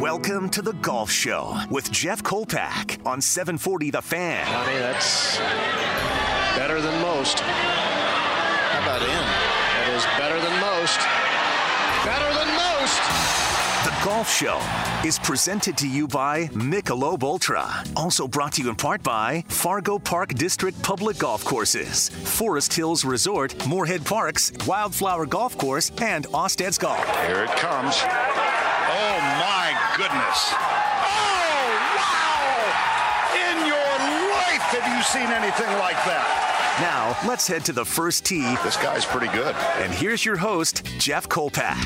Welcome to the Golf Show with Jeff Kolpack on 740 The Fan. Honey, that's better than most. How about in? That is better than most. Better than most. The Golf Show is presented to you by Michelob Ultra. Also brought to you in part by Fargo Park District Public Golf Courses, Forest Hills Resort, Moorhead Parks, Wildflower Golf Course, and Austad's Golf. Here it comes. My goodness. Oh wow! In your life have you seen anything like that? Now, let's head to the first tee. This guy's pretty good. And here's your host, Jeff Kolpack.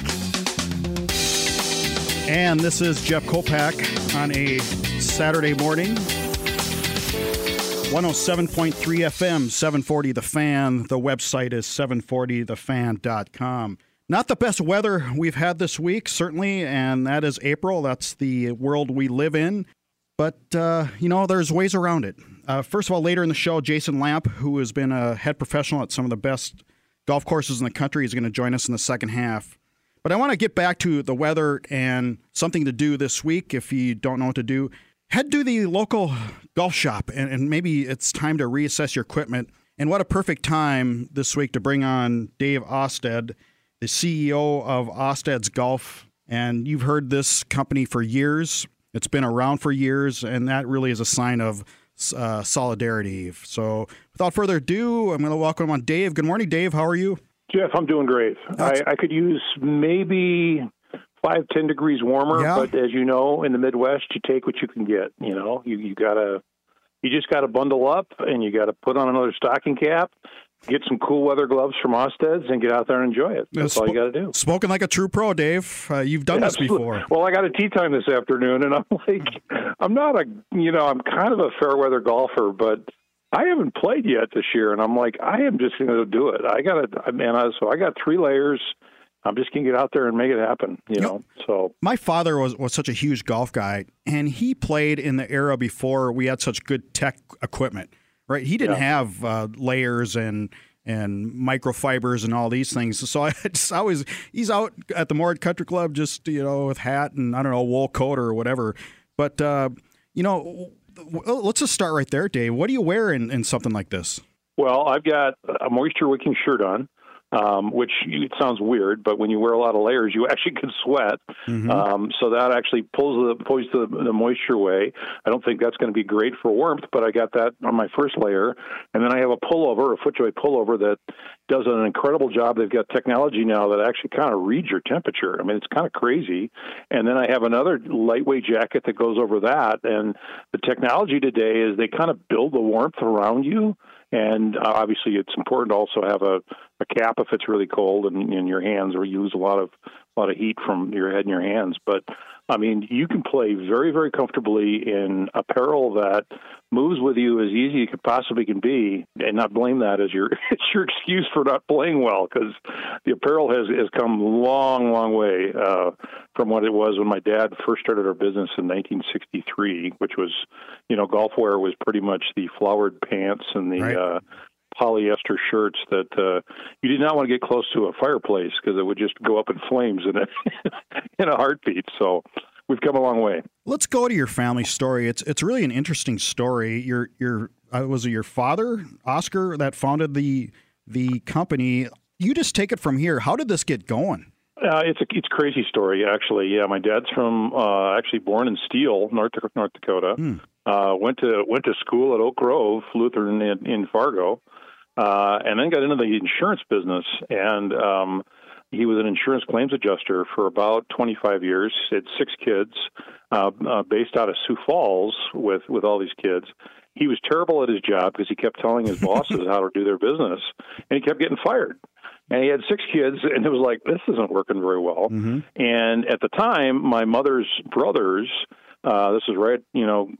And this is Jeff Kolpack on a Saturday morning. 107.3 FM, 740 The Fan. The website is 740thefan.com. Not the best weather we've had this week, certainly, and that is April. That's the world we live in. But, uh, you know, there's ways around it. Uh, first of all, later in the show, Jason Lamp, who has been a head professional at some of the best golf courses in the country, is going to join us in the second half. But I want to get back to the weather and something to do this week if you don't know what to do. Head to the local golf shop and, and maybe it's time to reassess your equipment. And what a perfect time this week to bring on Dave Austad, the CEO of Austad's Golf. And you've heard this company for years. It's been around for years, and that really is a sign of uh, solidarity. So, without further ado, I'm going to welcome on Dave. Good morning, Dave. How are you? Jeff, I'm doing great. I, I, could use maybe five, ten degrees warmer, yeah. but as you know, in the Midwest, you take what you can get. You know, you you gotta, you just gotta bundle up, and you gotta put on another stocking cap, get some cool weather gloves from Austad's, and get out there and enjoy it. That's all you got to do. Smoking like a true pro, Dave. Uh, you've done Yeah, this before. Well, I got a tee time this afternoon, and I'm like, I'm not a, you know, I'm kind of a fair weather golfer, but I haven't played yet this year, and I'm like, I am just going to do it. I got to, man. I, so I got three layers. I'm just going to get out there and make it happen. You Yep. know, so My father was, was such a huge golf guy, and he played in the era before we had such good tech equipment. Right? He didn't Yeah. have uh, layers and and microfibers and all these things. So I just always he's out at the Moorhead Country Club, just you know, with hat and I don't know wool coat or whatever. But uh, you know, let's just start right there, Dave. What do you wear in, in something like this? Well, I've got a moisture wicking shirt on, um, which you- it sounds weird, but when you wear a lot of layers, you actually can sweat. Um, so that actually pulls the pulls the, the moisture away. I don't think that's going to be great for warmth, but I got that on my first layer, and then I have a pullover, a FootJoy pullover that does an incredible job. They've got technology now that actually kind of reads your temperature. I mean, it's kind of crazy. And then I have another lightweight jacket that goes over that. And the technology today is they kind of build the warmth around you. And uh, obviously, it's important to also have a, a cap if it's really cold and in your hands, or you lose a lot of a lot of heat from your head and your hands. But I mean, you can play very, very comfortably in apparel that moves with you as easy as you possibly can be, and not blame that as your as your excuse for not playing well, because the apparel has has come long, long way uh, from what it was when my dad first started our business in 1963, which was, you know, golf wear was pretty much the flowered pants and the Right. uh, polyester shirts that uh, you did not want to get close to a fireplace because it would just go up in flames in a in a heartbeat. So we've come a long way. Let's go to your family story. It's it's really an interesting story. Your your uh, was it your father Oscar that founded the the company? You just take it from here. How did this get going? Uh, it's a it's a crazy story actually. Yeah, my dad's from uh, actually born in Steele, North North Dakota. Uh, went to went to school at Oak Grove Lutheran in, in Fargo, uh, and then got into the insurance business. And um, he was an insurance claims adjuster for about 25 years. Had six kids, uh, uh, based out of Sioux Falls with with all these kids. He was terrible at his job because he kept telling his bosses how to do their business, and he kept getting fired and he had six kids and it was like this isn't working very well and at the time my mother's brothers uh this is right you know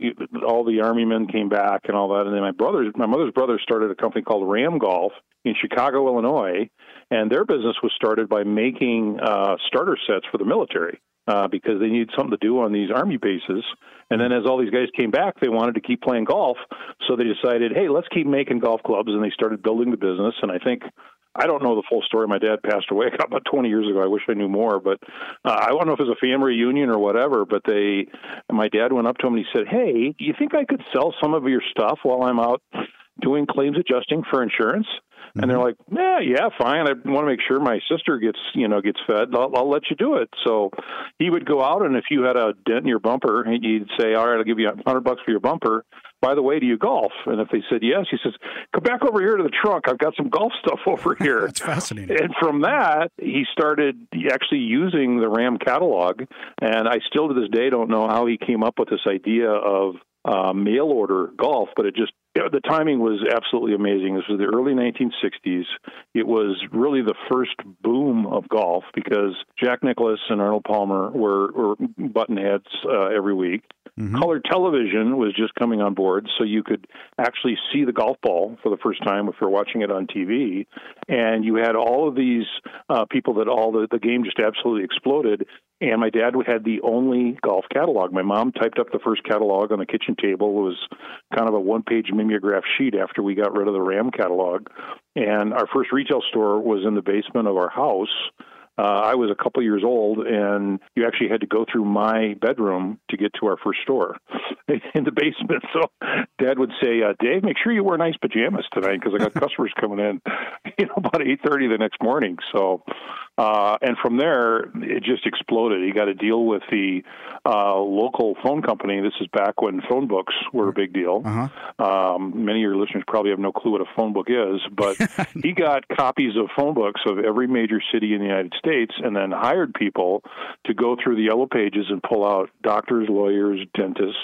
all the army men came back and all that and then my brothers my mother's brother started a company called ram golf in chicago illinois and their business was started by making uh starter sets for the military uh, because they needed something to do on these army bases. And then as all these guys came back, they wanted to keep playing golf, so they decided, hey, let's keep making golf clubs, and they started building the business. And I think I don't know the full story. My dad passed away about 20 years ago. I wish I knew more, but uh, I don't know if it was a family reunion or whatever. But they, my dad went up to him and he said, "Hey, do you think I could sell some of your stuff while I'm out doing claims adjusting for insurance?" And they're mm-hmm. like, yeah, yeah, fine. I want to make sure my sister gets, you know, gets fed. I'll, I'll let you do it. So he would go out, and if you had a dent in your bumper, he'd say, all right, I'll give you a hundred bucks for your bumper. By the way, do you golf? And if they said yes, he says, come back over here to the trunk. I've got some golf stuff over here. That's fascinating. And from that, he started actually using the Ram catalog. And I still to this day don't know how he came up with this idea of uh, mail order golf, but it just the timing was absolutely amazing. This was the early 1960s. It was really the first boom of golf because Jack Nicklaus and Arnold Palmer were, were button heads uh, every week. Mm-hmm. Color television was just coming on board, so you could actually see the golf ball for the first time if you're watching it on TV. And you had all of these uh, people that all the, the game just absolutely exploded. And my dad had the only golf catalog. My mom typed up the first catalog on the kitchen table. It was kind of a one page mimeograph sheet after we got rid of the RAM catalog. And our first retail store was in the basement of our house uh, I was a couple years old, and you actually had to go through my bedroom to get to our first store in the basement. So Dad would say, uh, "Dave, make sure you wear nice pajamas tonight because I got customers coming in, you know, about eight thirty the next morning." So, uh, and from there, it just exploded. He got to deal with the uh, local phone company. This is back when phone books were a big deal. Uh-huh. Um, many of your listeners probably have no clue what a phone book is, but he got copies of phone books of every major city in the United States and then hired people to go through the yellow pages and pull out doctors, lawyers, dentists,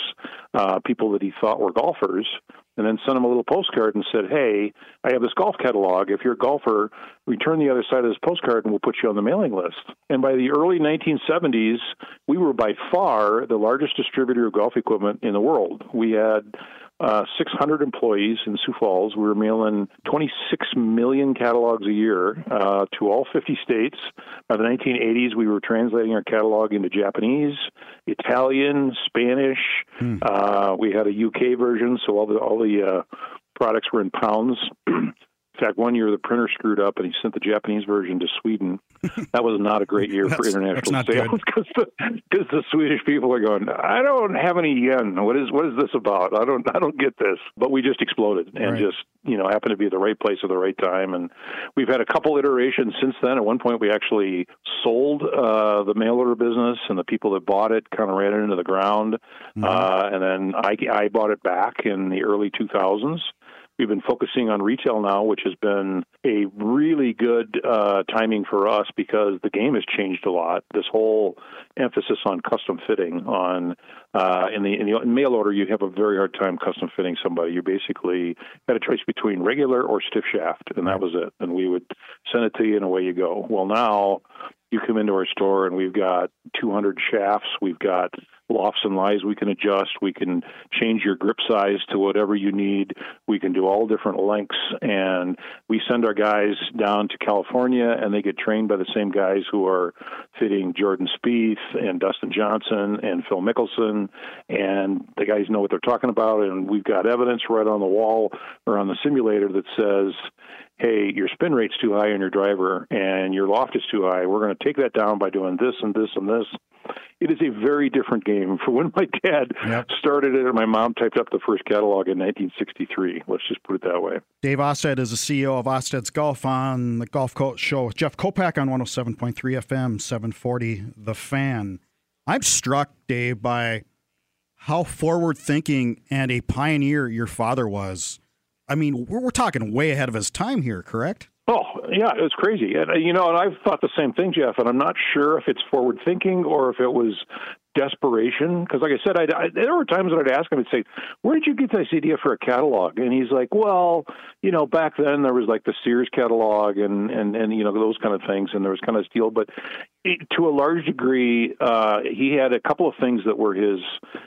uh, people that he thought were golfers, and then sent him a little postcard and said, Hey, I have this golf catalog. If you're a golfer, return the other side of this postcard and we'll put you on the mailing list. And by the early 1970s, we were by far the largest distributor of golf equipment in the world. We had uh, 600 employees in Sioux Falls. We were mailing 26 million catalogs a year uh, to all 50 states. By the 1980s, we were translating our catalog into Japanese, Italian, Spanish. Hmm. Uh, we had a UK version, so all the all the uh, products were in pounds. In fact, one year the printer screwed up and he sent the Japanese version to Sweden. That was not a great year for international sales because the, cause the Swedish people are going, I don't have any yen. What is what is this about? I don't I don't get this. But we just exploded and right. just you know happened to be at the right place at the right time. And we've had a couple iterations since then. At one point, we actually sold uh, the mail order business, and the people that bought it kind of ran it into the ground. Mm-hmm. Uh, and then I I bought it back in the early 2000s. We've been focusing on retail now, which has been a really good uh, timing for us because the game has changed a lot. This whole emphasis on custom fitting on uh, in the in the mail order, you have a very hard time custom fitting somebody. You basically had a choice between regular or stiff shaft, and that was it. And we would send it to you, and away you go. Well, now you come into our store, and we've got 200 shafts. We've got lofts and lies we can adjust. We can change your grip size to whatever you need. We can do all different lengths, and we send our guys down to California, and they get trained by the same guys who are fitting Jordan Spieth and Dustin Johnson and Phil Mickelson, and the guys know what they're talking about. And we've got evidence right on the wall or on the simulator that says hey, your spin rate's too high on your driver and your loft is too high. We're going to take that down by doing this and this and this it is a very different game from when my dad yep. started it and my mom typed up the first catalog in 1963. Let's just put it that way. Dave Austad is the CEO of Austad's Golf on the Golf Coach Show with Jeff Kolpack on 107.3 FM, 740 The Fan. I'm struck, Dave, by how forward thinking and a pioneer your father was. I mean, we're, we're talking way ahead of his time here, correct? Oh yeah, it was crazy, and uh, you know, and I've thought the same thing, Jeff. And I'm not sure if it's forward thinking or if it was desperation. Because, like I said, I'd, I, there were times that I'd ask him, I'd say, "Where did you get this idea for a catalog?" And he's like, "Well, you know, back then there was like the Sears catalog and and and you know those kind of things, and there was kind of steel, but to a large degree, uh, he had a couple of things that were his.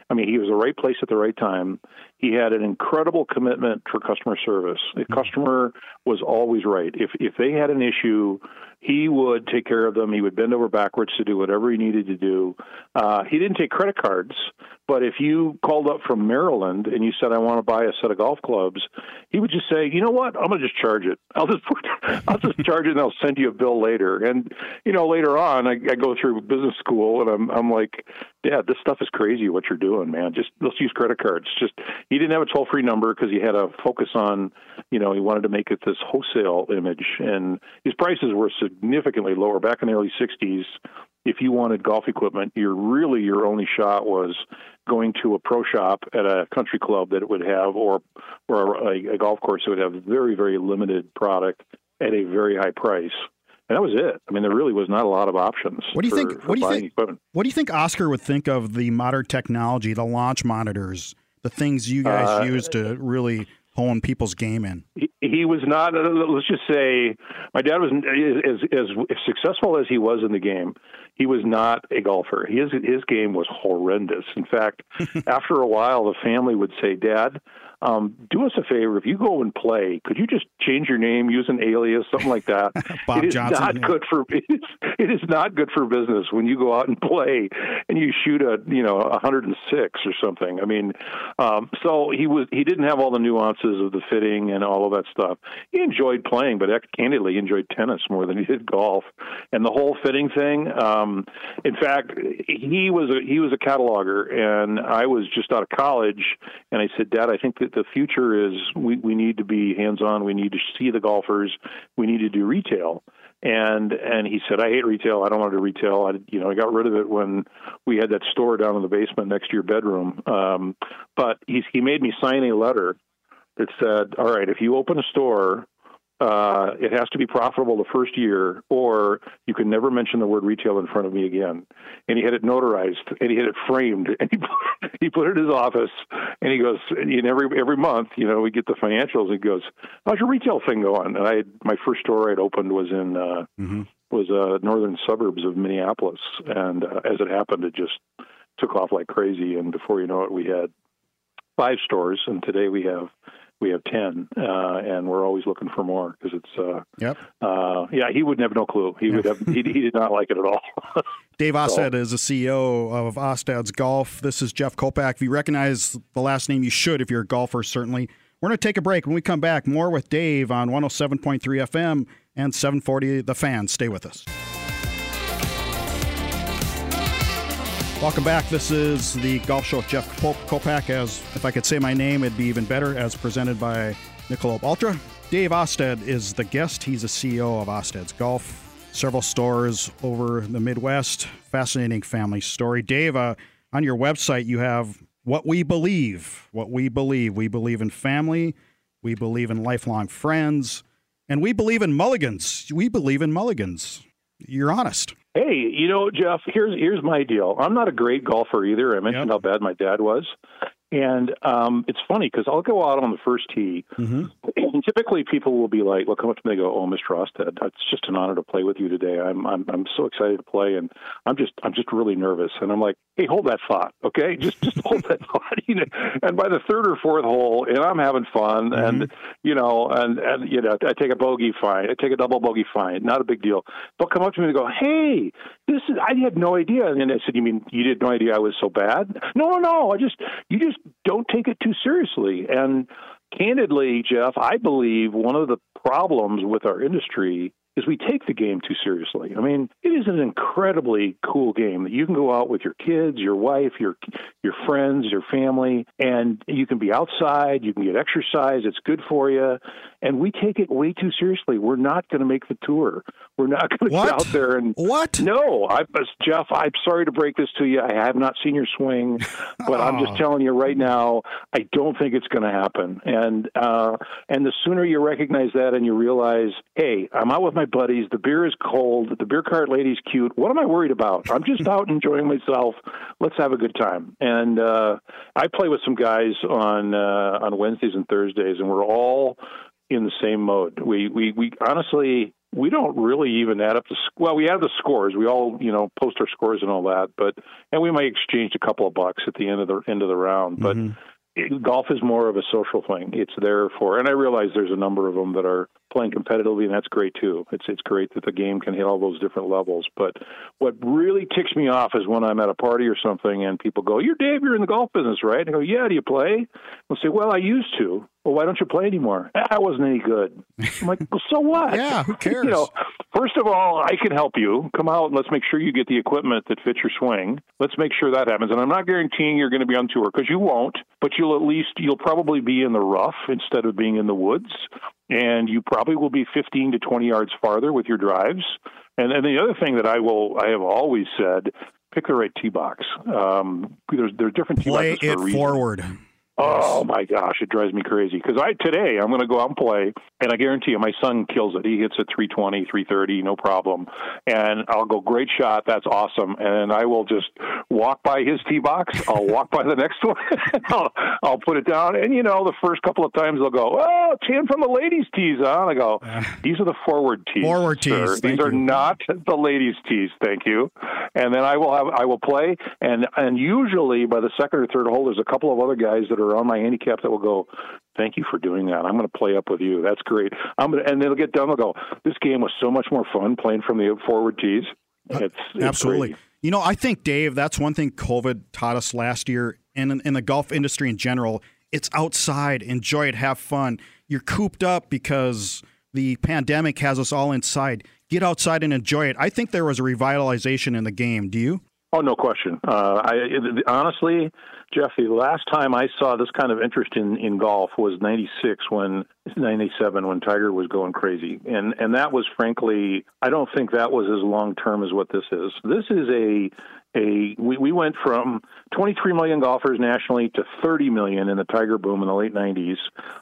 I mean, he was the right place at the right time. He had an incredible commitment for customer service. The mm-hmm. customer was always right. If if they had an issue, he would take care of them. He would bend over backwards to do whatever he needed to do. Uh, he didn't take credit cards, But if you called up from Maryland and you said, "I want to buy a set of golf clubs," he would just say, "You know what? I'm to just charge it. I'll just I'll just charge it, and I'll send you a bill later." And you know, later on, I, I go through business school, and I'm I'm like, "Dad, this stuff is crazy. What you're doing, man? Just let's use credit cards." Just he didn't have a toll free number because he had a focus on, you know, he wanted to make it this wholesale image, and his prices were significantly lower back in the early '60s if you wanted golf equipment, your really your only shot was going to a pro shop at a country club that it would have, or or a, a golf course that would have very very limited product at a very high price. And that was it. I mean, there really was not a lot of options. What do you for, think? What do you think? Equipment. What do you think Oscar would think of the modern technology, the launch monitors, the things you guys Uh, use to really hone people's game in? He, he was not. uh, Let's just say, my dad was as, as as successful as he was in the game. He was not a golfer. His his game was horrendous. In fact, after a while, the family would say, "Dad, um, do us a favor. If you go and play, could you just change your name, use an alias, something like that? Bob it is Johnson, not yeah. good for it is, it is not good for business when you go out and play and you shoot a you know 106 or something. I mean, um, so he was he didn't have all the nuances of the fitting and all of that stuff. He enjoyed playing, but candidly, he enjoyed tennis more than he did golf. And the whole fitting thing. Um, in fact, he was a, he was a cataloger, and I was just out of college, and I said, Dad, I think that the future is we we need to be hands on. We need to see the golfers. We need to do retail. And and he said, I hate retail. I don't want to do retail. I you know I got rid of it when we had that store down in the basement next to your bedroom. Um, but he he made me sign a letter that said, all right, if you open a store, uh, it has to be profitable the first year, or you can never mention the word retail in front of me again. And he had it notarized, and he had it framed, and he put, he put it in his office. And he goes, and every every month, you know, we get the financials. And he goes, "How's your retail thing going?" And I, had, my first store I'd opened was in uh, was uh, northern suburbs of Minneapolis, and uh, as it happened, it just took off like crazy. And before you know it, we had five stores, and today we have we have ten, uh, and we're always looking for more because it's. Uh, Yep. uh, yeah, he wouldn't have no clue. He would have. he, he did not like it at all. Dave Austad is the CEO of Austad's Golf. This is Jeff Kolpack. If you recognize the last name, you should if you're a golfer, certainly. We're going to take a break. When we come back, more with Dave on 107.3 FM and 740 The Fan. Stay with us. Welcome back. This is the Golf Show with Jeff Kop- Kolpack. As if I could say my name, it'd be even better. As presented by Michelob Ultra. Dave Austad is the guest. He's the CEO of Austad's Golf. Several stores over the Midwest. Fascinating family story. Dave, uh, on your website, you have what we believe. What we believe. We believe in family. We believe in lifelong friends. And we believe in mulligans. We believe in mulligans. You're honest. Hey, you know, Jeff, here's here's my deal. I'm not a great golfer either. I mentioned Yep. how bad my dad was, and um, it's funny because I'll go out on the first tee, and typically people will be like, "Well, come up to me and go, oh, Mr. Austad, it's just an honor to play with you today. I'm I'm I'm so excited to play, and I'm just I'm just really nervous." And I'm like, "Hey, hold that thought, okay? Just just hold that thought." You know, and by the third or fourth hole, and I'm having fun, and you know, and and you know, I take a bogey, fine. I take a double bogey, fine. Not a big deal. They'll come up to me and go, "Hey, this is I had no idea." And I said, "You mean you did no idea I was so bad?" No, no, no. I just you just don't take it too seriously. And candidly, Jeff, I believe one of the problems with our industry is we take the game too seriously. I mean, it is an incredibly cool game that you can go out with your kids, your wife, your your friends, your family, and you can be outside, you can get exercise, it's good for you, and we take it way too seriously. We're not going to make the tour. We're not going to get out there and What? no, I, Jeff, I'm sorry to break this to you. I have not seen your swing, but I'm just Oh. telling you right now, I don't think it's going to happen. And uh, and the sooner you recognize that and you realize, hey, I'm out with my buddies. The beer is cold. The beer cart lady's cute. What am I worried about? I'm just out enjoying myself. Let's have a good time. And uh, I play with some guys on uh, on Wednesdays and Thursdays, and we're all in the same mode. We we we honestly we don't really even add up the well. We add the scores. We all you know post our scores and all that, but and we might exchange a couple of bucks at the end of the end of the round. But golf is more of a social thing. It's there for, and I realize there's a number of them that are playing competitively, and that's great too. It's it's great that the game can hit all those different levels. But what really ticks me off is when I'm at a party or something, and people go, "You're Dave. You're in the golf business, right?" And I go, "Yeah. Do you play?" I'll say, "Well, I used to." Well, why don't you play anymore? I wasn't any good. I'm like, well, so what? yeah, who cares? you know, first of all, I can help you. Come out and let's make sure you get the equipment that fits your swing. Let's make sure that happens. And I'm not guaranteeing you're going to be on tour because you won't, but you'll at least you'll probably be in the rough instead of being in the woods and you probably will be 15 to 20 yards farther with your drives. And, and the other thing that I will, I have always said, pick the right tee box. Um, there's there's different tee Play boxes it for reason. forward. Oh my gosh, it drives me crazy. Because I today I'm going to go out and play, and I guarantee you, my son kills it. He hits at 320, 330, no problem. And I'll go, great shot, that's awesome. And I will just walk by his tee box. I'll walk by the next one. I'll, I'll put it down, and you know, the first couple of times they'll go, oh, ten from the ladies' tees, huh? And I go, ah. these are the forward tees. Forward tees, These are you. not the ladies' tees. Thank you. And then I will have I will play, and and usually by the second or third hole, there's a couple of other guys that are on my handicap that will go, "Thank you for doing that. I'm going to play up with you. That's great." I'm gonna, and they'll get done. They'll go, "This game was so much more fun playing from the forward tees." It's, it's Absolutely. crazy. You know, I think Dave, that's one thing COVID taught us last year, and in, in the golf industry in general. It's outside, enjoy it, have fun. You're cooped up because the pandemic has us all inside. Get outside and enjoy it. I think there was a revitalization in the game. Do you? Oh, no question. Uh, I it, honestly, Jeff, the last time I saw this kind of interest in, in golf was '96 when '97 when Tiger was going crazy, and and that was frankly, I don't think that was as long term as what this is. This is a a we, we went from 23 million golfers nationally to 30 million in the Tiger boom in the late 90s.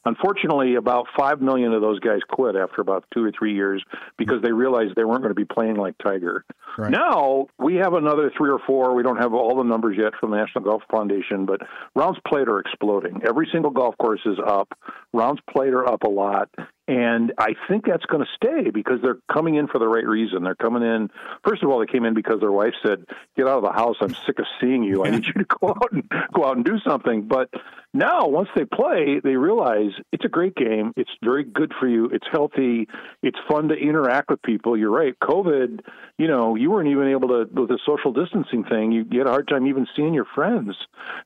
Unfortunately, about 5 million of those guys quit after about two or three years because they realized they weren't going to be playing like Tiger. Right. Now we have another three or four. We don't have all the numbers yet from the National Golf Foundation, but rounds played are exploding. Every single golf course is up. Rounds played are up a lot. And I think that's going to stay because they're coming in for the right reason. They're coming in. First of all, they came in because their wife said, "Get out of the house. I'm sick of seeing you. I need you to go out and go out and do something." But now, once they play, they realize it's a great game. It's very good for you. It's healthy. It's fun to interact with people. You're right. COVID, you know, you weren't even able to with the social distancing thing. You, you had a hard time even seeing your friends.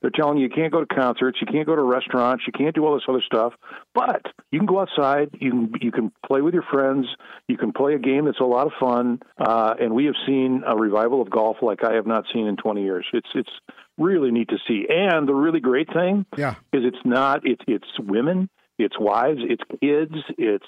They're telling you you can't go to concerts, you can't go to restaurants, you can't do all this other stuff. But you can go outside. You can you can play with your friends. You can play a game that's a lot of fun. Uh, and we have seen a revival of golf like I have not seen in 20 years. It's it's really neat to see. And the really great thing Yeah. is it's not it's it's women it's wives it's kids it's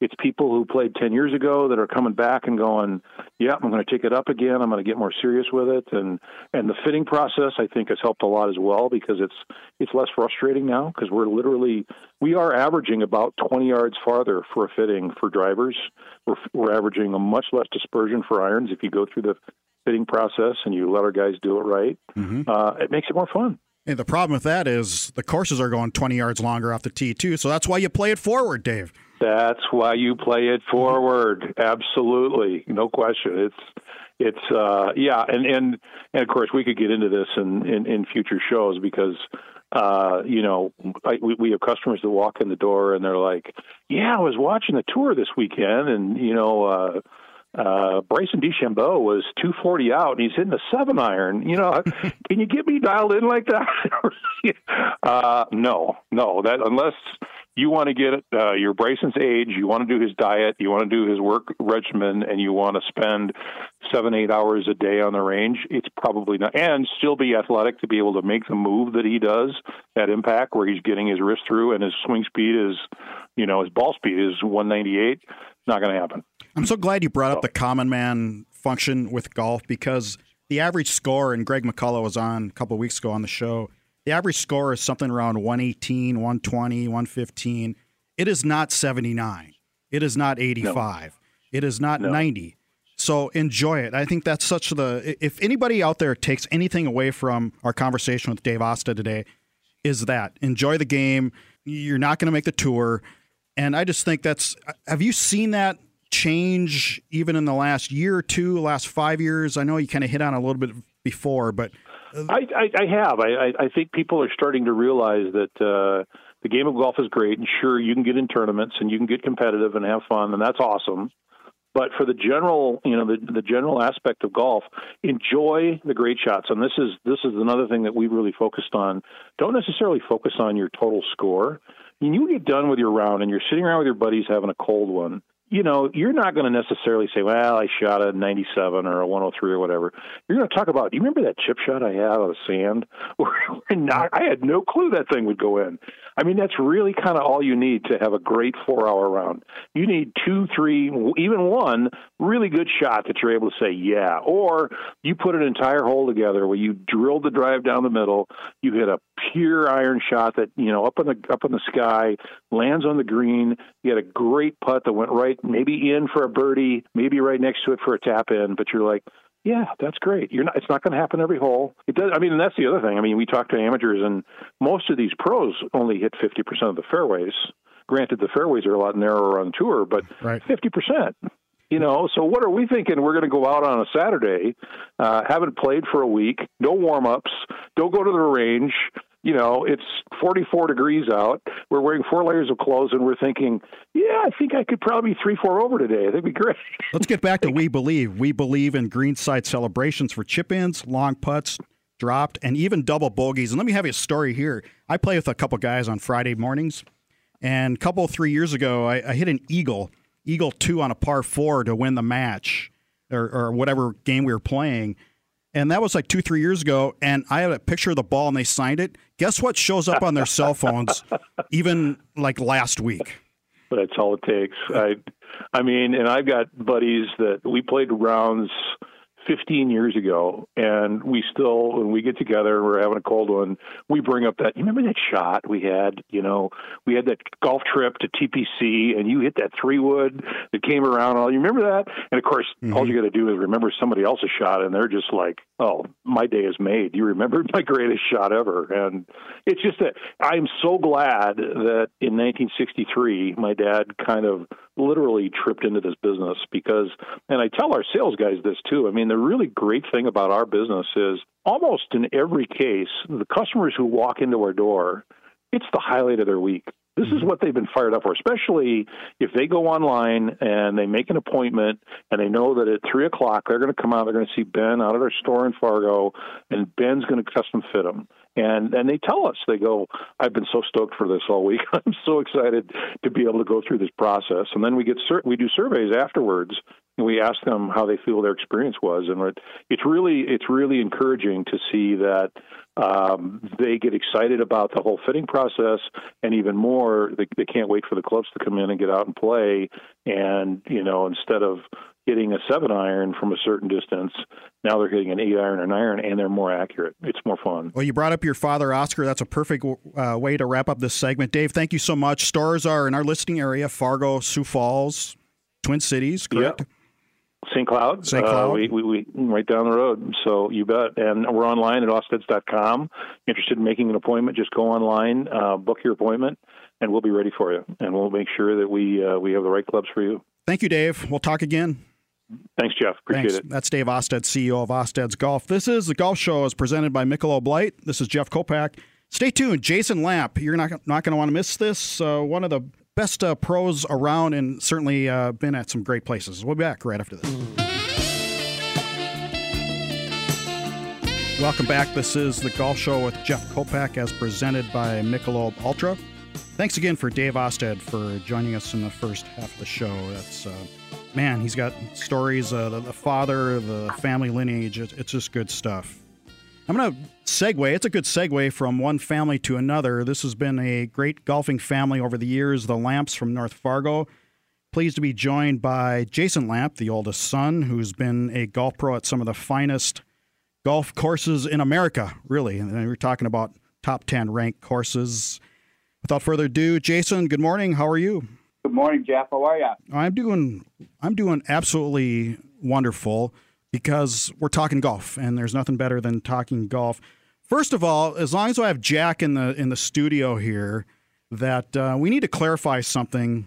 it's people who played 10 years ago that are coming back and going yeah i'm going to take it up again. I'm going to get more serious with it. And and the fitting process i think has helped a lot as well because it's it's less frustrating now because we're literally we are averaging about 20 yards farther for a fitting for drivers. We're, we're averaging a much less dispersion for irons if you go through the fitting process and you let our guys do it right. Uh, it makes it more fun And the problem with that is the courses are going 20 yards longer off the tee, too. So that's why you play it forward, Dave. That's why you play it forward. Absolutely, no question. It's it's uh, yeah, and and and of course we could get into this in in, in future shows because uh, you know I, we we have customers that walk in the door and they're like, yeah, I was watching the tour this weekend, and you know. Uh, uh, Bryson DeChambeau was 240 out, and he's hitting a seven iron. You know, can you get me dialed in like that? uh, no, no. That unless you want to get uh, your Bryson's age, you want to do his diet, you want to do his work regimen, and you want to spend seven, eight hours a day on the range, it's probably not, and still be athletic to be able to make the move that he does, that impact where he's getting his wrist through and his swing speed is, you know, his ball speed is 198. Not going to happen. I'm so glad you brought up the common man function with golf because the average score, and Greg McCullough was on a couple of weeks ago on the show, the average score is something around 118, 120, 115. It is not 79. It is not 85. It is not 90. So enjoy it. I think that's such the. If anybody out there takes anything away from our conversation with Dave Austad today, is that enjoy the game. You're not going to make the tour. And I just think that's. Have you seen that change even in the last year or two, last five years? I know you kind of hit on a little bit before, but I, I, I have. I, I think people are starting to realize that uh, the game of golf is great, and sure, you can get in tournaments and you can get competitive and have fun, and that's awesome. But for the general, you know, the, the general aspect of golf, enjoy the great shots. And this is this is another thing that we've really focused on. Don't necessarily focus on your total score. When you get done with your round and you're sitting around with your buddies having a cold one, you know, you're not going to necessarily say, well, I shot a 97 or a 103 or whatever. You're going to talk about, do you remember that chip shot I had out of the sand? not, I had no clue that thing would go in. I mean, that's really kind of all you need to have a great four hour round. You need two, three, even one really good shot that you're able to say, yeah. Or you put an entire hole together where you drilled the drive down the middle, you hit a pure iron shot that, you know, up in the up in the sky, lands on the green, you had a great putt that went right, maybe in for a birdie, maybe right next to it for a tap in, but you're like, yeah, that's great. You're not. It's not going to happen every hole. It does. I mean, and that's the other thing. I mean, we talk to amateurs, and most of these pros only hit fifty percent of the fairways. Granted, the fairways are a lot narrower on tour, but fifty percent. You know, so what are we thinking? We're going to go out on a Saturday, uh, haven't played for a week, no warm ups, don't go to the range, you know, it's 44 degrees out. We're wearing four layers of clothes, and we're thinking, yeah, I think I could probably be three, four over today. That'd be great. Let's get back to we believe. We believe in greenside celebrations for chip ins, long putts, dropped, and even double bogeys. And let me have you a story here. I play with a couple guys on Friday mornings, and a couple three years ago, I, I hit an eagle, eagle two on a par four to win the match, or, or whatever game we were playing and that was like two, three years ago. And I had a picture of the ball, and they signed it. Guess what shows up on their cell phones, even like last week? That's all it takes. I, I mean, and I've got buddies that we played rounds 15 years ago, and we still, when we get together, we're having a cold one. We bring up that. You remember that shot we had? You know, we had that golf trip to TPC, and you hit that three wood that came around. All you remember that? And of course, mm-hmm. all you got to do is remember somebody else's shot, and they're just like, "Oh, my day is made." You remembered my greatest shot ever, and it's just that I'm so glad that in 1963, my dad kind of literally tripped into this business because, and I tell our sales guys this too. I mean, the really great thing about our business is almost in every case, the customers who walk into our door, it's the highlight of their week. This is mm-hmm. what they've been fired up for, especially if they go online and they make an appointment and they know that at three o'clock they're going to come out, they're going to see Ben out of their store in Fargo, and Ben's going to custom fit them and and they tell us they go i've been so stoked for this all week i'm so excited to be able to go through this process and then we get we do surveys afterwards and we ask them how they feel their experience was and it's really it's really encouraging to see that um, they get excited about the whole fitting process and even more they, they can't wait for the clubs to come in and get out and play and you know instead of hitting a seven iron from a certain distance. Now they're hitting an eight iron or iron, and they're more accurate. It's more fun. Well, you brought up your father, Oscar. That's a perfect uh, way to wrap up this segment. Dave, thank you so much. Stars are in our listing area Fargo, Sioux Falls, Twin Cities, correct? Yep. St. Cloud. St. Cloud. Uh, we, we, we, right down the road. So you bet. And we're online at austads.com. Interested in making an appointment, just go online, uh, book your appointment, and we'll be ready for you. And we'll make sure that we, uh, we have the right clubs for you. Thank you, Dave. We'll talk again. Thanks, Jeff. Appreciate Thanks. it. That's Dave Austad, CEO of Austad's Golf. This is the Golf Show, is presented by Michelob Light. This is Jeff Kolpack. Stay tuned. Jason Lamp, you're not not going to want to miss this. Uh, one of the best uh, pros around, and certainly uh, been at some great places. We'll be back right after this. Welcome back. This is the Golf Show with Jeff Kolpack, as presented by Michelob Ultra. Thanks again for Dave Austad for joining us in the first half of the show. That's uh, man, he's got stories. Uh, the, the, father, the family lineage. It, it's just good stuff. I'm going to segue. It's a good segue from one family to another. This has been a great golfing family over the years. The Lamps from North Fargo. Pleased to be joined by Jason Lamp, the oldest son, who's been a golf pro at some of the finest golf courses in America, really. And we're talking about top 10 ranked courses. Without further ado, Jason, good morning. How are you? Good morning, Jeff. How are you? I'm doing I'm doing absolutely wonderful because we're talking golf and there's nothing better than talking golf. First of all, as long as I have Jack in the in the studio here, that uh, we need to clarify something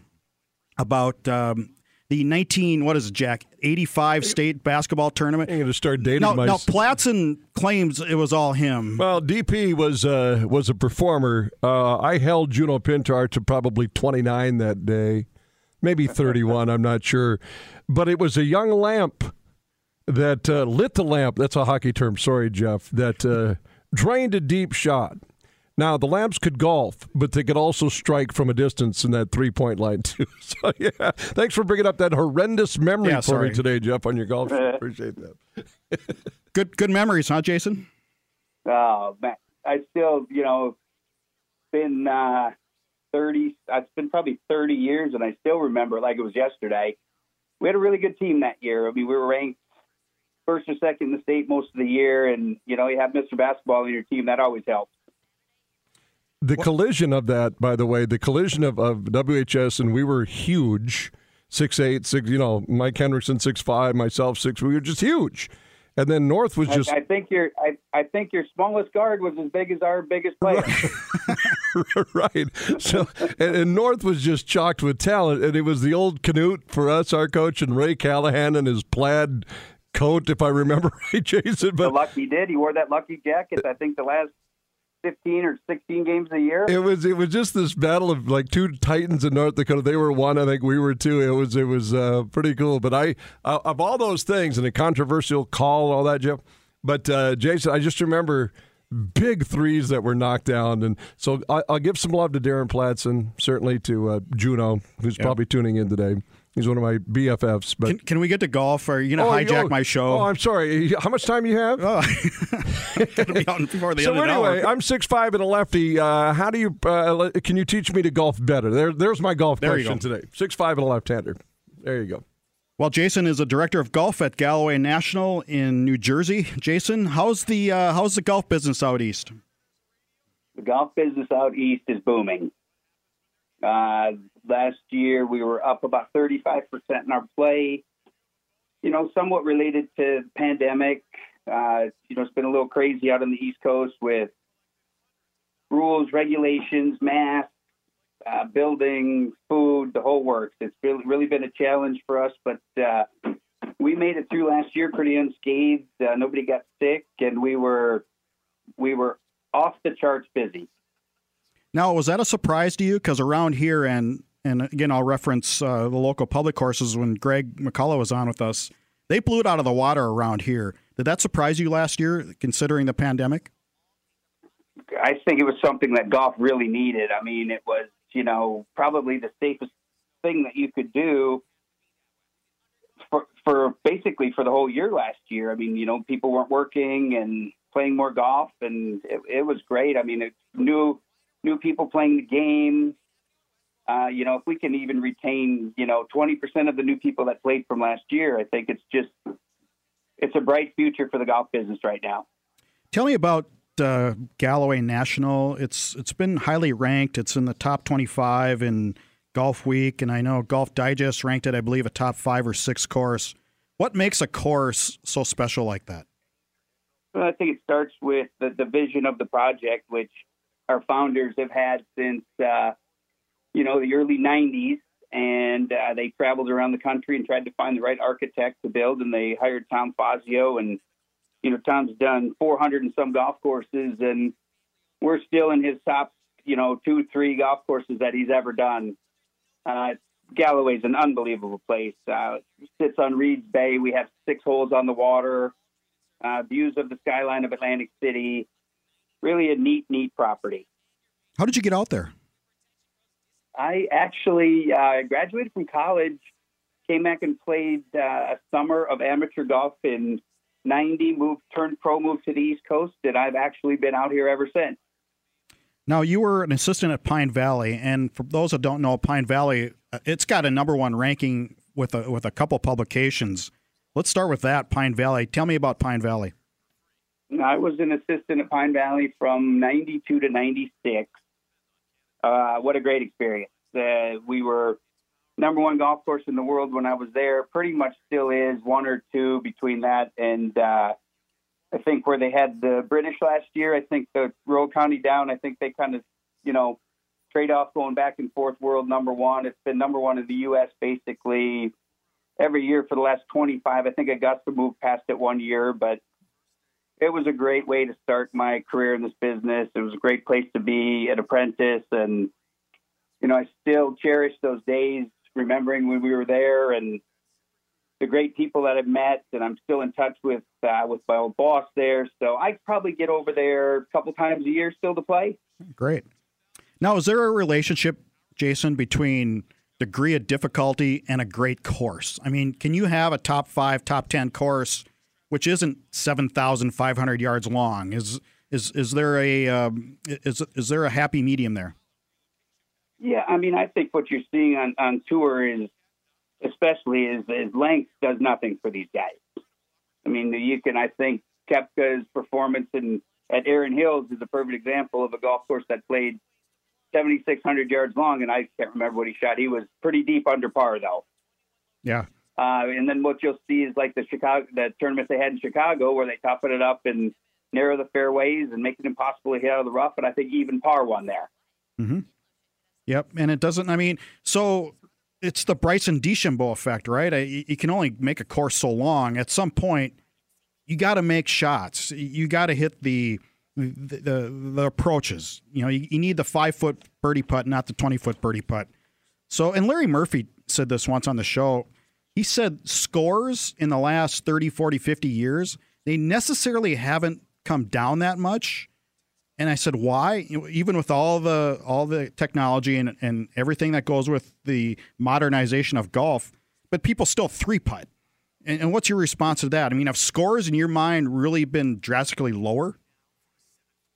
about um, the 19 what is it, Jack? 85 state basketball tournament. I'm going to start dating No, my. no. Platson claims it was all him. Well, DP was uh, was a performer. Uh, I held Juno Pintar to probably 29 that day, maybe 31. I'm not sure, but it was a young lamp that uh, lit the lamp. That's a hockey term. Sorry, Jeff. That uh, drained a deep shot. Now the lamps could golf, but they could also strike from a distance in that three point line too. So yeah, thanks for bringing up that horrendous memory Yeah, for me today, Jeff, on your golf. show. Appreciate that. Good good memories, huh, Jason? Oh man, I still, you know, been uh, thirty. It's been probably thirty years, and I still remember it like it was yesterday. We had a really good team that year. I mean, we were ranked first or second in the state most of the year, and you know, you have Mr. Basketball in your team. That always helps. The collision of that, by the way, the collision of, of WHS and we were huge, six eight, six. You know, Mike Hendrickson six five, myself six. We were just huge, and then North was just I, I think your I, I think your smallest guard was as big as our biggest player. right. So, and, and North was just chocked with talent, and it was the old Canute for us, our coach, and Ray Callahan and his plaid coat, if I remember right, Jason. the But luck he did. He wore that lucky jacket. I think the last fifteen or sixteen games a year. It was it was just this battle of like two titans in North Dakota. They were one, I think we were two. It was it was uh, pretty cool. But I uh, of all those things and a controversial call, all that, Jeff. But uh, Jason, I just remember big threes that were knocked down, and so I, I'll give some love to Darren Platson, certainly to uh, Juno, who's probably tuning in today. He's one of my BFFs. But Can, can we get to golf? Or are you gonna Oh, hijack oh, my show? Oh, I'm sorry. How much time you have? Oh, gotta be on before the so end of the anyway, hour. I'm six five and a lefty. Uh, how do you? Uh, can you teach me to golf better? There, there's my golf There question today. Six five and a left-hander. There you go. Well, Jason is a director of golf at Galloway National in New Jersey. Jason, how's the uh, how's the golf business out east? the golf business out east is booming. Uh, last year we were up about 35% in our play, you know, somewhat related to the pandemic. Uh, you know, it's been a little crazy out on the East Coast with rules, regulations, masks, uh, building, food, the whole works. It's really, really been a challenge for us, but uh, we made it through last year pretty unscathed. Uh, nobody got sick, and we were we were off the charts busy. Now, was that a surprise to you? Because around here, and and again, I'll reference uh, the local public courses when Greg McCullough was on with us. They blew it out of the water around here. Did that surprise you last year, considering the pandemic? I think it was something that golf really needed. I mean, it was, you know, probably the safest thing that you could do for, for basically for the whole year last year. I mean, you know, people weren't working and playing more golf, and it, it was great. I mean, it's new new people playing the game. Uh, you know, if we can even retain, you know, 20% of the new people that played from last year, I think it's just, it's a bright future for the golf business right now. Tell me about uh, Galloway National. It's it's been highly ranked. It's in the top 25 in Golf Week, and I know Golf Digest ranked it, I believe, a top five or six course. What makes a course so special like that? Well, I think it starts with the, the vision of the project, which our founders have had since, uh, you know, the early 90s. And uh, they traveled around the country and tried to find the right architect to build. And they hired Tom Fazio. And, you know, Tom's done 400 and some golf courses. And we're still in his top, you know, two, three golf courses that he's ever done. Uh, Galloway's an unbelievable place. Uh, it sits on Reed's Bay. We have six holes on the water uh, views of the skyline of Atlantic City. Really a neat, neat property. How did you get out there? I actually uh, graduated from college, came back and played uh, a summer of amateur golf in '90. Moved, turned pro, moved to the East Coast, and I've actually been out here ever since. Now, you were an assistant at Pine Valley, and for those that don't know, Pine Valley, uh, it's got a number one ranking with a with a couple publications. Let's start with that, Pine Valley. Tell me about Pine Valley. I was an assistant at Pine Valley from 92 to 96. Uh, what a great experience. Uh, we were number one golf course in the world when I was there. Pretty much still is one or two between that and uh, I think where they had the British last year. I think the Royal County down. I think they kind of, you know, trade off going back and forth. World number one. It's been number one in the U.S. basically every year for the last 25. I think Augusta moved past it one year, but it was a great way to start my career in this business. It was a great place to be an apprentice, and you know, I still cherish those days, remembering when we were there and the great people that I've met, and I'm still in touch with uh, with my old boss there. So I probably get over there a couple times a year still to play. Great. Now, is there a relationship, Jason, between degree of difficulty and a great course? I mean, can you have a top five, top ten course which isn't seven thousand five hundred yards long? Is is is there a um, is is there a happy medium there? Yeah, I mean, I think what you're seeing on on tour is especially is, is length does nothing for these guys. I mean, you can, I think, Koepka's performance in at Erin Hills is a perfect example of a golf course that played 7,600 yards long, and I can't remember what he shot. He was pretty deep under par, though. Yeah. Uh, and then what you'll see is like the Chicago, the tournament they had in Chicago, where they toughen it up and narrow the fairways and make it impossible to hit out of the rough. And I think even par won there. Mm-hmm. Yep, and it doesn't. I mean, so it's the Bryson DeChambeau effect, right? You can only make a course so long. At some point, you got to make shots. You got to hit the, the, the the approaches. You know, you, you need the five foot birdie putt, not the twenty foot birdie putt. So, and Larry Murphy said this once on the show. He said scores in the last 30, 40, 50 years, they necessarily haven't come down that much and I said, "Why? Even with all the all the technology and and everything that goes with the modernization of golf, but people still three putt." And, and what's your response to that? I mean, have scores in your mind really been drastically lower?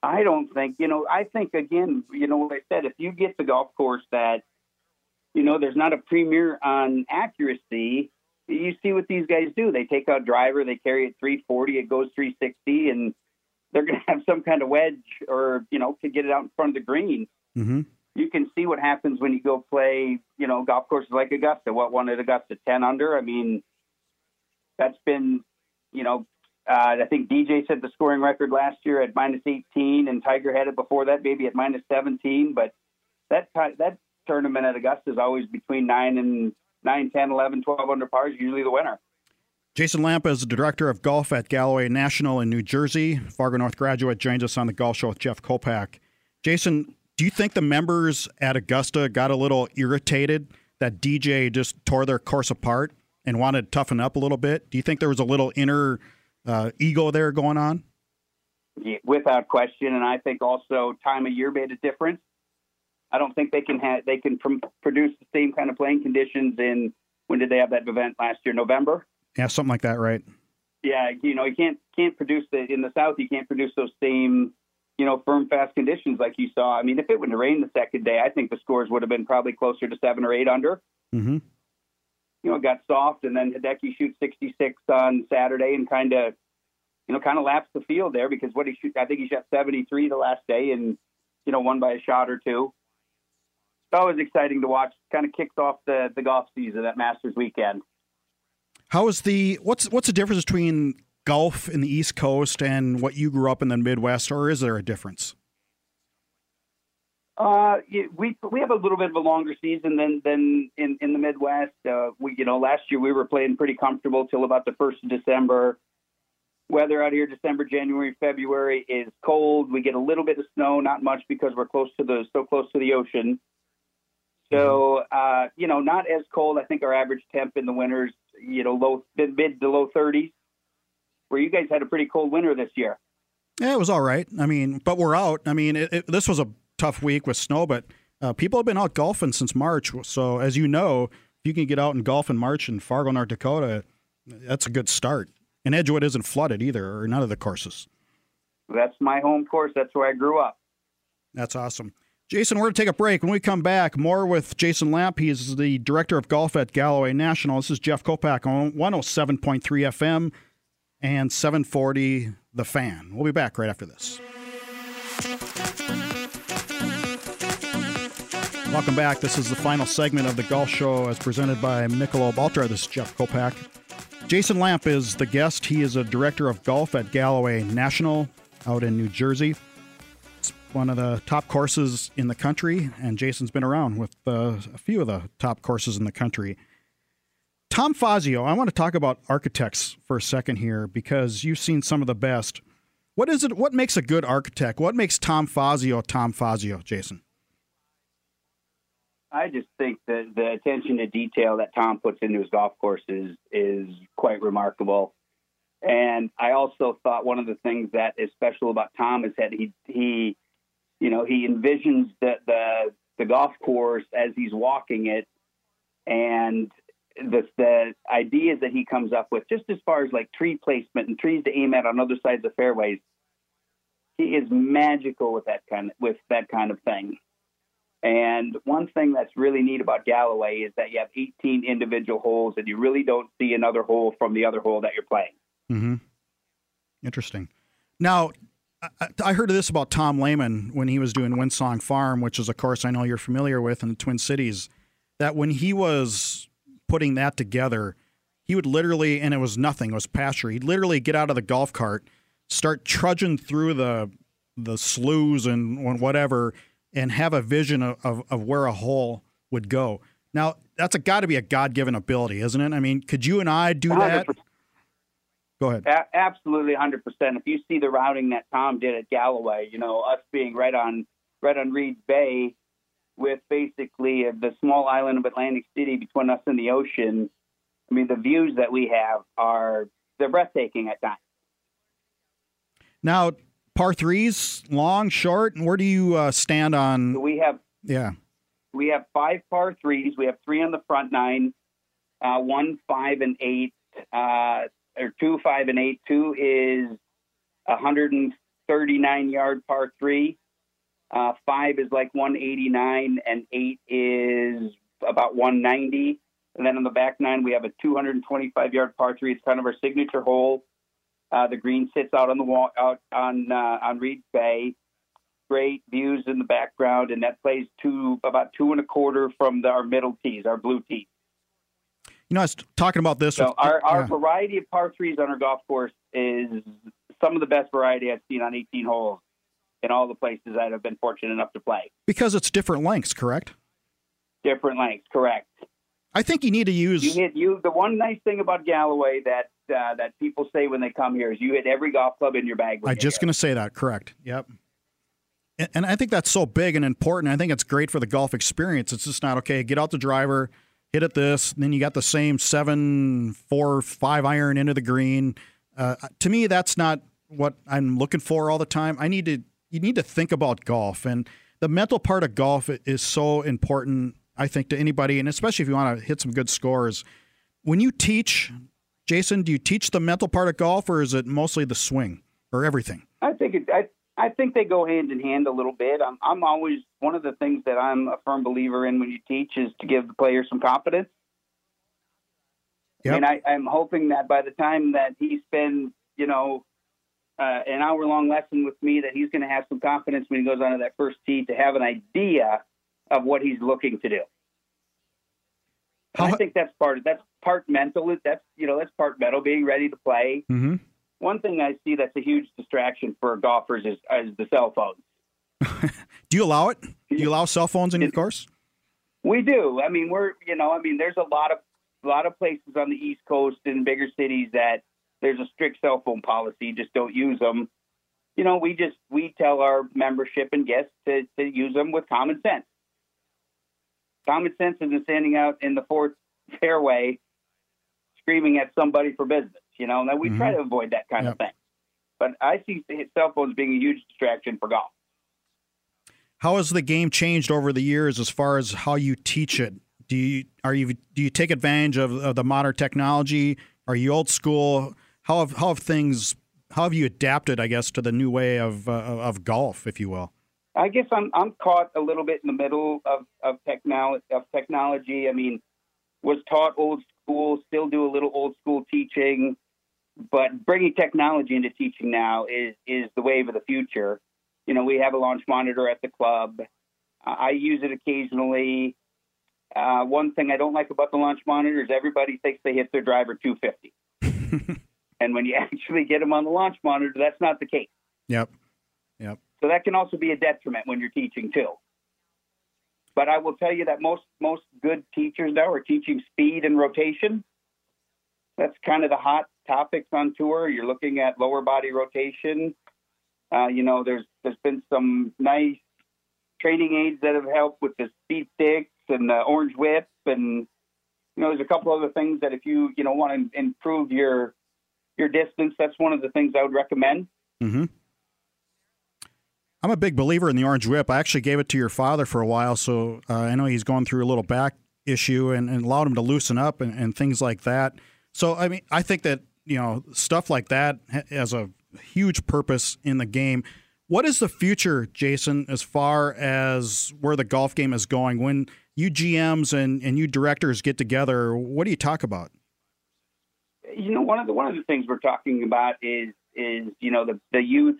I don't think. You know, I think again, you know what I said. If you get the golf course that, you know, there's not a premier on accuracy. You see what these guys do. They take out driver, they carry it 340, it goes 360, and they're going to have some kind of wedge or you know to get it out in front of the green. Mm-hmm. You can see what happens when you go play you know golf courses like Augusta. What one at Augusta ten under? I mean, that's been you know uh, I think DJ set the scoring record last year at minus 18, and Tiger had it before that, maybe at minus 17. But that that tournament at Augusta is always between nine and 9, 10, 11, 12 under par is usually the winner. Jason Lamp is the director of golf at Galloway National in New Jersey. Fargo North graduate joins us on the golf show with Jeff Kolpack. Jason, do you think the members at Augusta got a little irritated that DJ just tore their course apart and wanted to toughen up a little bit? Do you think there was a little inner uh, ego there going on? Yeah, without question, and I think also time of year made a difference. I don't think they can have they can pr- produce the same kind of playing conditions in when did they have that event last year? November. Yeah, something like that, right? Yeah, you know, you can't can't produce the in the south. You can't produce those same you know firm fast conditions like you saw. I mean, if it would have rained the second day, I think the scores would have been probably closer to seven or eight under. Mm-hmm. You know, it got soft, and then Hideki shoots 66 on Saturday, and kind of you know kind of laps the field there because what he shoot, I think he shot 73 the last day, and you know won by a shot or two. Always exciting to watch. Kind of kicks off the the golf season at Masters weekend. How is the what's what's the difference between golf in the East Coast and what you grew up in the Midwest, or is there a difference? Uh, we we have a little bit of a longer season than than in in the Midwest. Uh, we you know last year we were playing pretty comfortable till about the first of December. Weather out here December, January, February is cold. We get a little bit of snow, not much because we're close to the so close to the ocean. So uh, you know, not as cold. I think our average temp in the winters you know, low mid to low 30s. Where you guys had a pretty cold winter this year. Yeah, it was all right. I mean, but we're out. I mean, it, it, this was a tough week with snow, but uh, people have been out golfing since March. So, as you know, if you can get out and golf in March in Fargo, North Dakota, that's a good start. And Edgewood isn't flooded either, or none of the courses. That's my home course. That's where I grew up. That's awesome. Jason, we're going to take a break. When we come back, more with Jason Lamp. He's the director of golf at Galloway National. This is Jeff Kolpack on 107.3 FM and 740 The Fan. We'll be back right after this. Welcome back. This is the final segment of the golf show as presented by Michelob Ultra. This is Jeff Kolpack. Jason Lamp is the guest. He is a director of golf at Galloway National out in New Jersey one of the top courses in the country, and Jason's been around with uh, a few of the top courses in the country. Tom Fazio, I want to talk about architects for a second here because you've seen some of the best. What is it? What makes a good architect? What makes Tom Fazio Tom Fazio, Jason? I just think that the attention to detail that Tom puts into his golf courses is quite remarkable. And I also thought one of the things that is special about Tom is that he he you know he envisions the the, the golf course as he's walking it, and the the ideas that he comes up with, just as far as like tree placement and trees to aim at on other sides of fairways, he is magical with that kind of, with that kind of thing. And one thing that's really neat about Galloway is that you have 18 individual holes, and you really don't see another hole from the other hole that you're playing. Mm-hmm. Interesting. Now, I, I heard of this about Tom Lehman when he was doing Windsong Farm, which is a course I know you're familiar with in the Twin Cities. That when he was putting that together, he would literally, and it was nothing, it was pasture. He'd literally get out of the golf cart, start trudging through the the sloughs and whatever, and have a vision of, of, of where a hole would go. Now, that's got to be a God given ability, isn't it? I mean, could you and I do that? 100%. Go ahead. A- absolutely, hundred percent. If you see the routing that Tom did at Galloway, you know us being right on right on Reed Bay, with basically the small island of Atlantic City between us and the ocean. I mean, the views that we have are they're breathtaking at times. Now, par threes, long, short, and where do you uh, stand on? We have yeah, we have five par threes. We have three on the front nine, uh, one, five, and eight. Uh, or two, five, and eight. Two is 139 yard par three. Uh, five is like 189, and eight is about 190. And then on the back nine, we have a 225 yard par three. It's kind of our signature hole. Uh, the green sits out on the wall, out on uh, on Reed Bay. Great views in the background, and that plays two about two and a quarter from the, our middle tees, our blue tees. You know, I was talking about this. So with, our, our yeah. variety of par threes on our golf course is some of the best variety I've seen on 18 holes in all the places that I've been fortunate enough to play. Because it's different lengths, correct? Different lengths, correct. I think you need to use. You hit you. The one nice thing about Galloway that uh, that people say when they come here is you hit every golf club in your bag. I'm just going to say that. Correct. Yep. And, and I think that's so big and important. I think it's great for the golf experience. It's just not okay. Get out the driver hit at this, then you got the same seven, four, five iron into the green. Uh, to me, that's not what I'm looking for all the time. I need to you need to think about golf, and the mental part of golf is so important. I think to anybody, and especially if you want to hit some good scores. When you teach, Jason, do you teach the mental part of golf, or is it mostly the swing or everything? I think it, I I think they go hand in hand a little bit. I'm, I'm always one of the things that I'm a firm believer in when you teach is to give the player some confidence. Yep. And I, I'm hoping that by the time that he spends, you know, uh, an hour long lesson with me, that he's going to have some confidence when he goes onto that first tee to have an idea of what he's looking to do. How, I think that's part of that's part mental. That's you know that's part mental, being ready to play. Mm-hmm one thing I see that's a huge distraction for golfers is, is the cell phones. do you allow it? Do you allow cell phones in your course? We do. I mean, we're you know, I mean, there's a lot of a lot of places on the East Coast in bigger cities that there's a strict cell phone policy. Just don't use them. You know, we just we tell our membership and guests to, to use them with common sense. Common sense isn't standing out in the fourth fairway screaming at somebody for business. You know, and we mm-hmm. try to avoid that kind yep. of thing. But I see cell phones being a huge distraction for golf. How has the game changed over the years as far as how you teach it? Do you are you do you take advantage of, of the modern technology? Are you old school? How have how have things how have you adapted? I guess to the new way of uh, of golf, if you will. I guess I'm I'm caught a little bit in the middle of of technology. Of technology, I mean, was taught old school, still do a little old school teaching. But bringing technology into teaching now is is the wave of the future. You know, we have a launch monitor at the club. Uh, I use it occasionally. Uh, one thing I don't like about the launch monitor is everybody thinks they hit their driver 250. and when you actually get them on the launch monitor, that's not the case. Yep. Yep. So that can also be a detriment when you're teaching too. But I will tell you that most most good teachers now are teaching speed and rotation that's kind of the hot topics on tour. You're looking at lower body rotation. Uh, you know, there's there's been some nice training aids that have helped with the speed sticks and the orange whip, and you know, there's a couple other things that if you you know want to improve your your distance, that's one of the things I would recommend. Mm-hmm. I'm a big believer in the orange whip. I actually gave it to your father for a while, so uh, I know he's going through a little back issue and, and allowed him to loosen up and, and things like that. So, I mean, I think that, you know, stuff like that has a huge purpose in the game. What is the future, Jason, as far as where the golf game is going? When you GMs and, and you directors get together, what do you talk about? You know, one of the one of the things we're talking about is is you know the the youth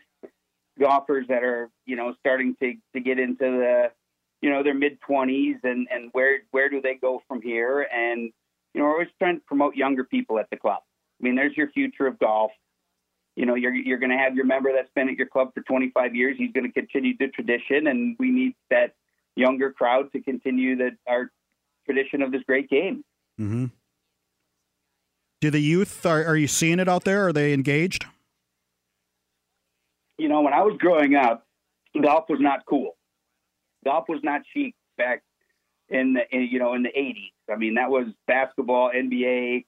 golfers that are you know starting to to get into the you know their mid twenties and and where where do they go from here and you know we're always trying to promote younger people at the club. I mean, there's your future of golf. You know, you're you're going to have your member that's been at your club for 25 years. He's going to continue the tradition, and we need that younger crowd to continue that our tradition of this great game. Mm-hmm. Do the youth are, are you seeing it out there? Are they engaged? You know, when I was growing up, golf was not cool. Golf was not chic back in the in, you know in the 80s. I mean, that was basketball, NBA,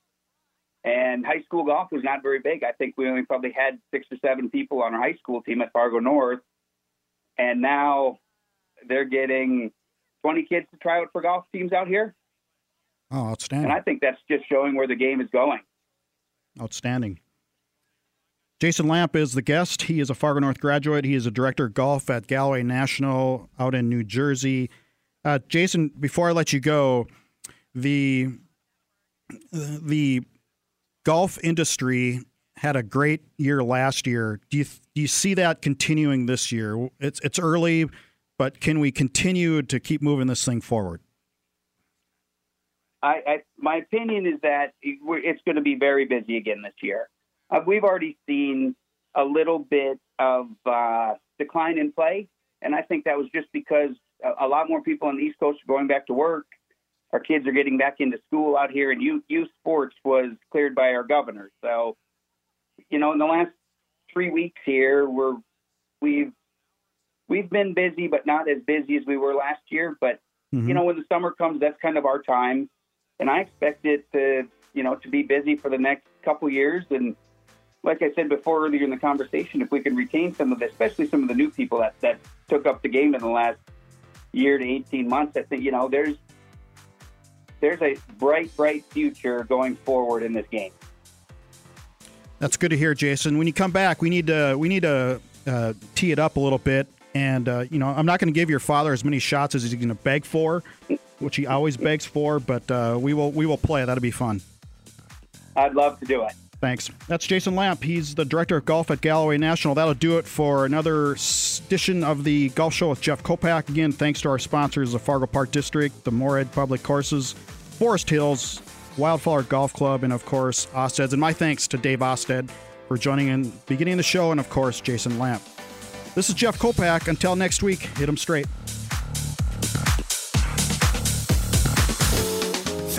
and high school golf was not very big. I think we only probably had six or seven people on our high school team at Fargo North, and now they're getting 20 kids to try out for golf teams out here. Oh, outstanding! And I think that's just showing where the game is going. Outstanding. Jason Lamp is the guest. He is a Fargo North graduate. He is a director of golf at Galloway National out in New Jersey. Uh, Jason, before I let you go, the the golf industry had a great year last year. Do you do you see that continuing this year? It's it's early, but can we continue to keep moving this thing forward? I, I my opinion is that it's going to be very busy again this year. Uh, we've already seen a little bit of uh, decline in play, and I think that was just because a, a, lot more people on the East Coast are going back to work. Our kids are getting back into school out here, and youth, youth sports was cleared by our governor. So, you know, in the last three weeks here, we're we've we've been busy, but not as busy as we were last year. But mm-hmm. you know, when the summer comes, that's kind of our time, and I expect it to you know to be busy for the next couple years and like I said before earlier in the conversation, if we can retain some of the, especially some of the new people that, that took up the game in the last year to 18 months, I think, you know, there's, there's a bright, bright future going forward in this game. That's good to hear, Jason. When you come back, we need to, we need to uh, tee it up a little bit. And, uh, you know, I'm not going to give your father as many shots as he's going to beg for, which he always begs for, but uh, we will, we will play. That'll be fun. I'd love to do it. Thanks. That's Jason Lamp. He's the director of golf at Galloway National. That'll do it for another edition of the Golf Show with Jeff Kolpack. Again, thanks to our sponsors, the Fargo Park District, the Moorhead Public Courses, Forest Hills, Wildflower Golf Club, and of course, Austad's. And my thanks to Dave Osted for joining in beginning the show, and of course, Jason Lamp. This is Jeff Kolpack. Until next week, hit them straight.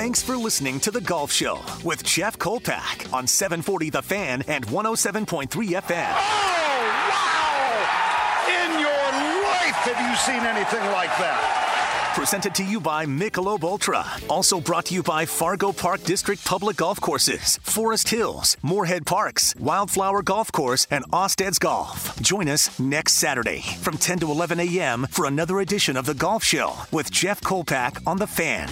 Thanks for listening to The Golf Show with Jeff Kolpack on 740 The Fan and 107.3 FM. Oh, wow! In your life have you seen anything like that? Presented to you by Michelob Ultra. Also brought to you by Fargo Park District Public Golf Courses, Forest Hills, Moorhead Parks, Wildflower Golf Course, and Austad's Golf. Join us next Saturday from 10 to 11 a.m. for another edition of The Golf Show with Jeff Kolpack on The Fan.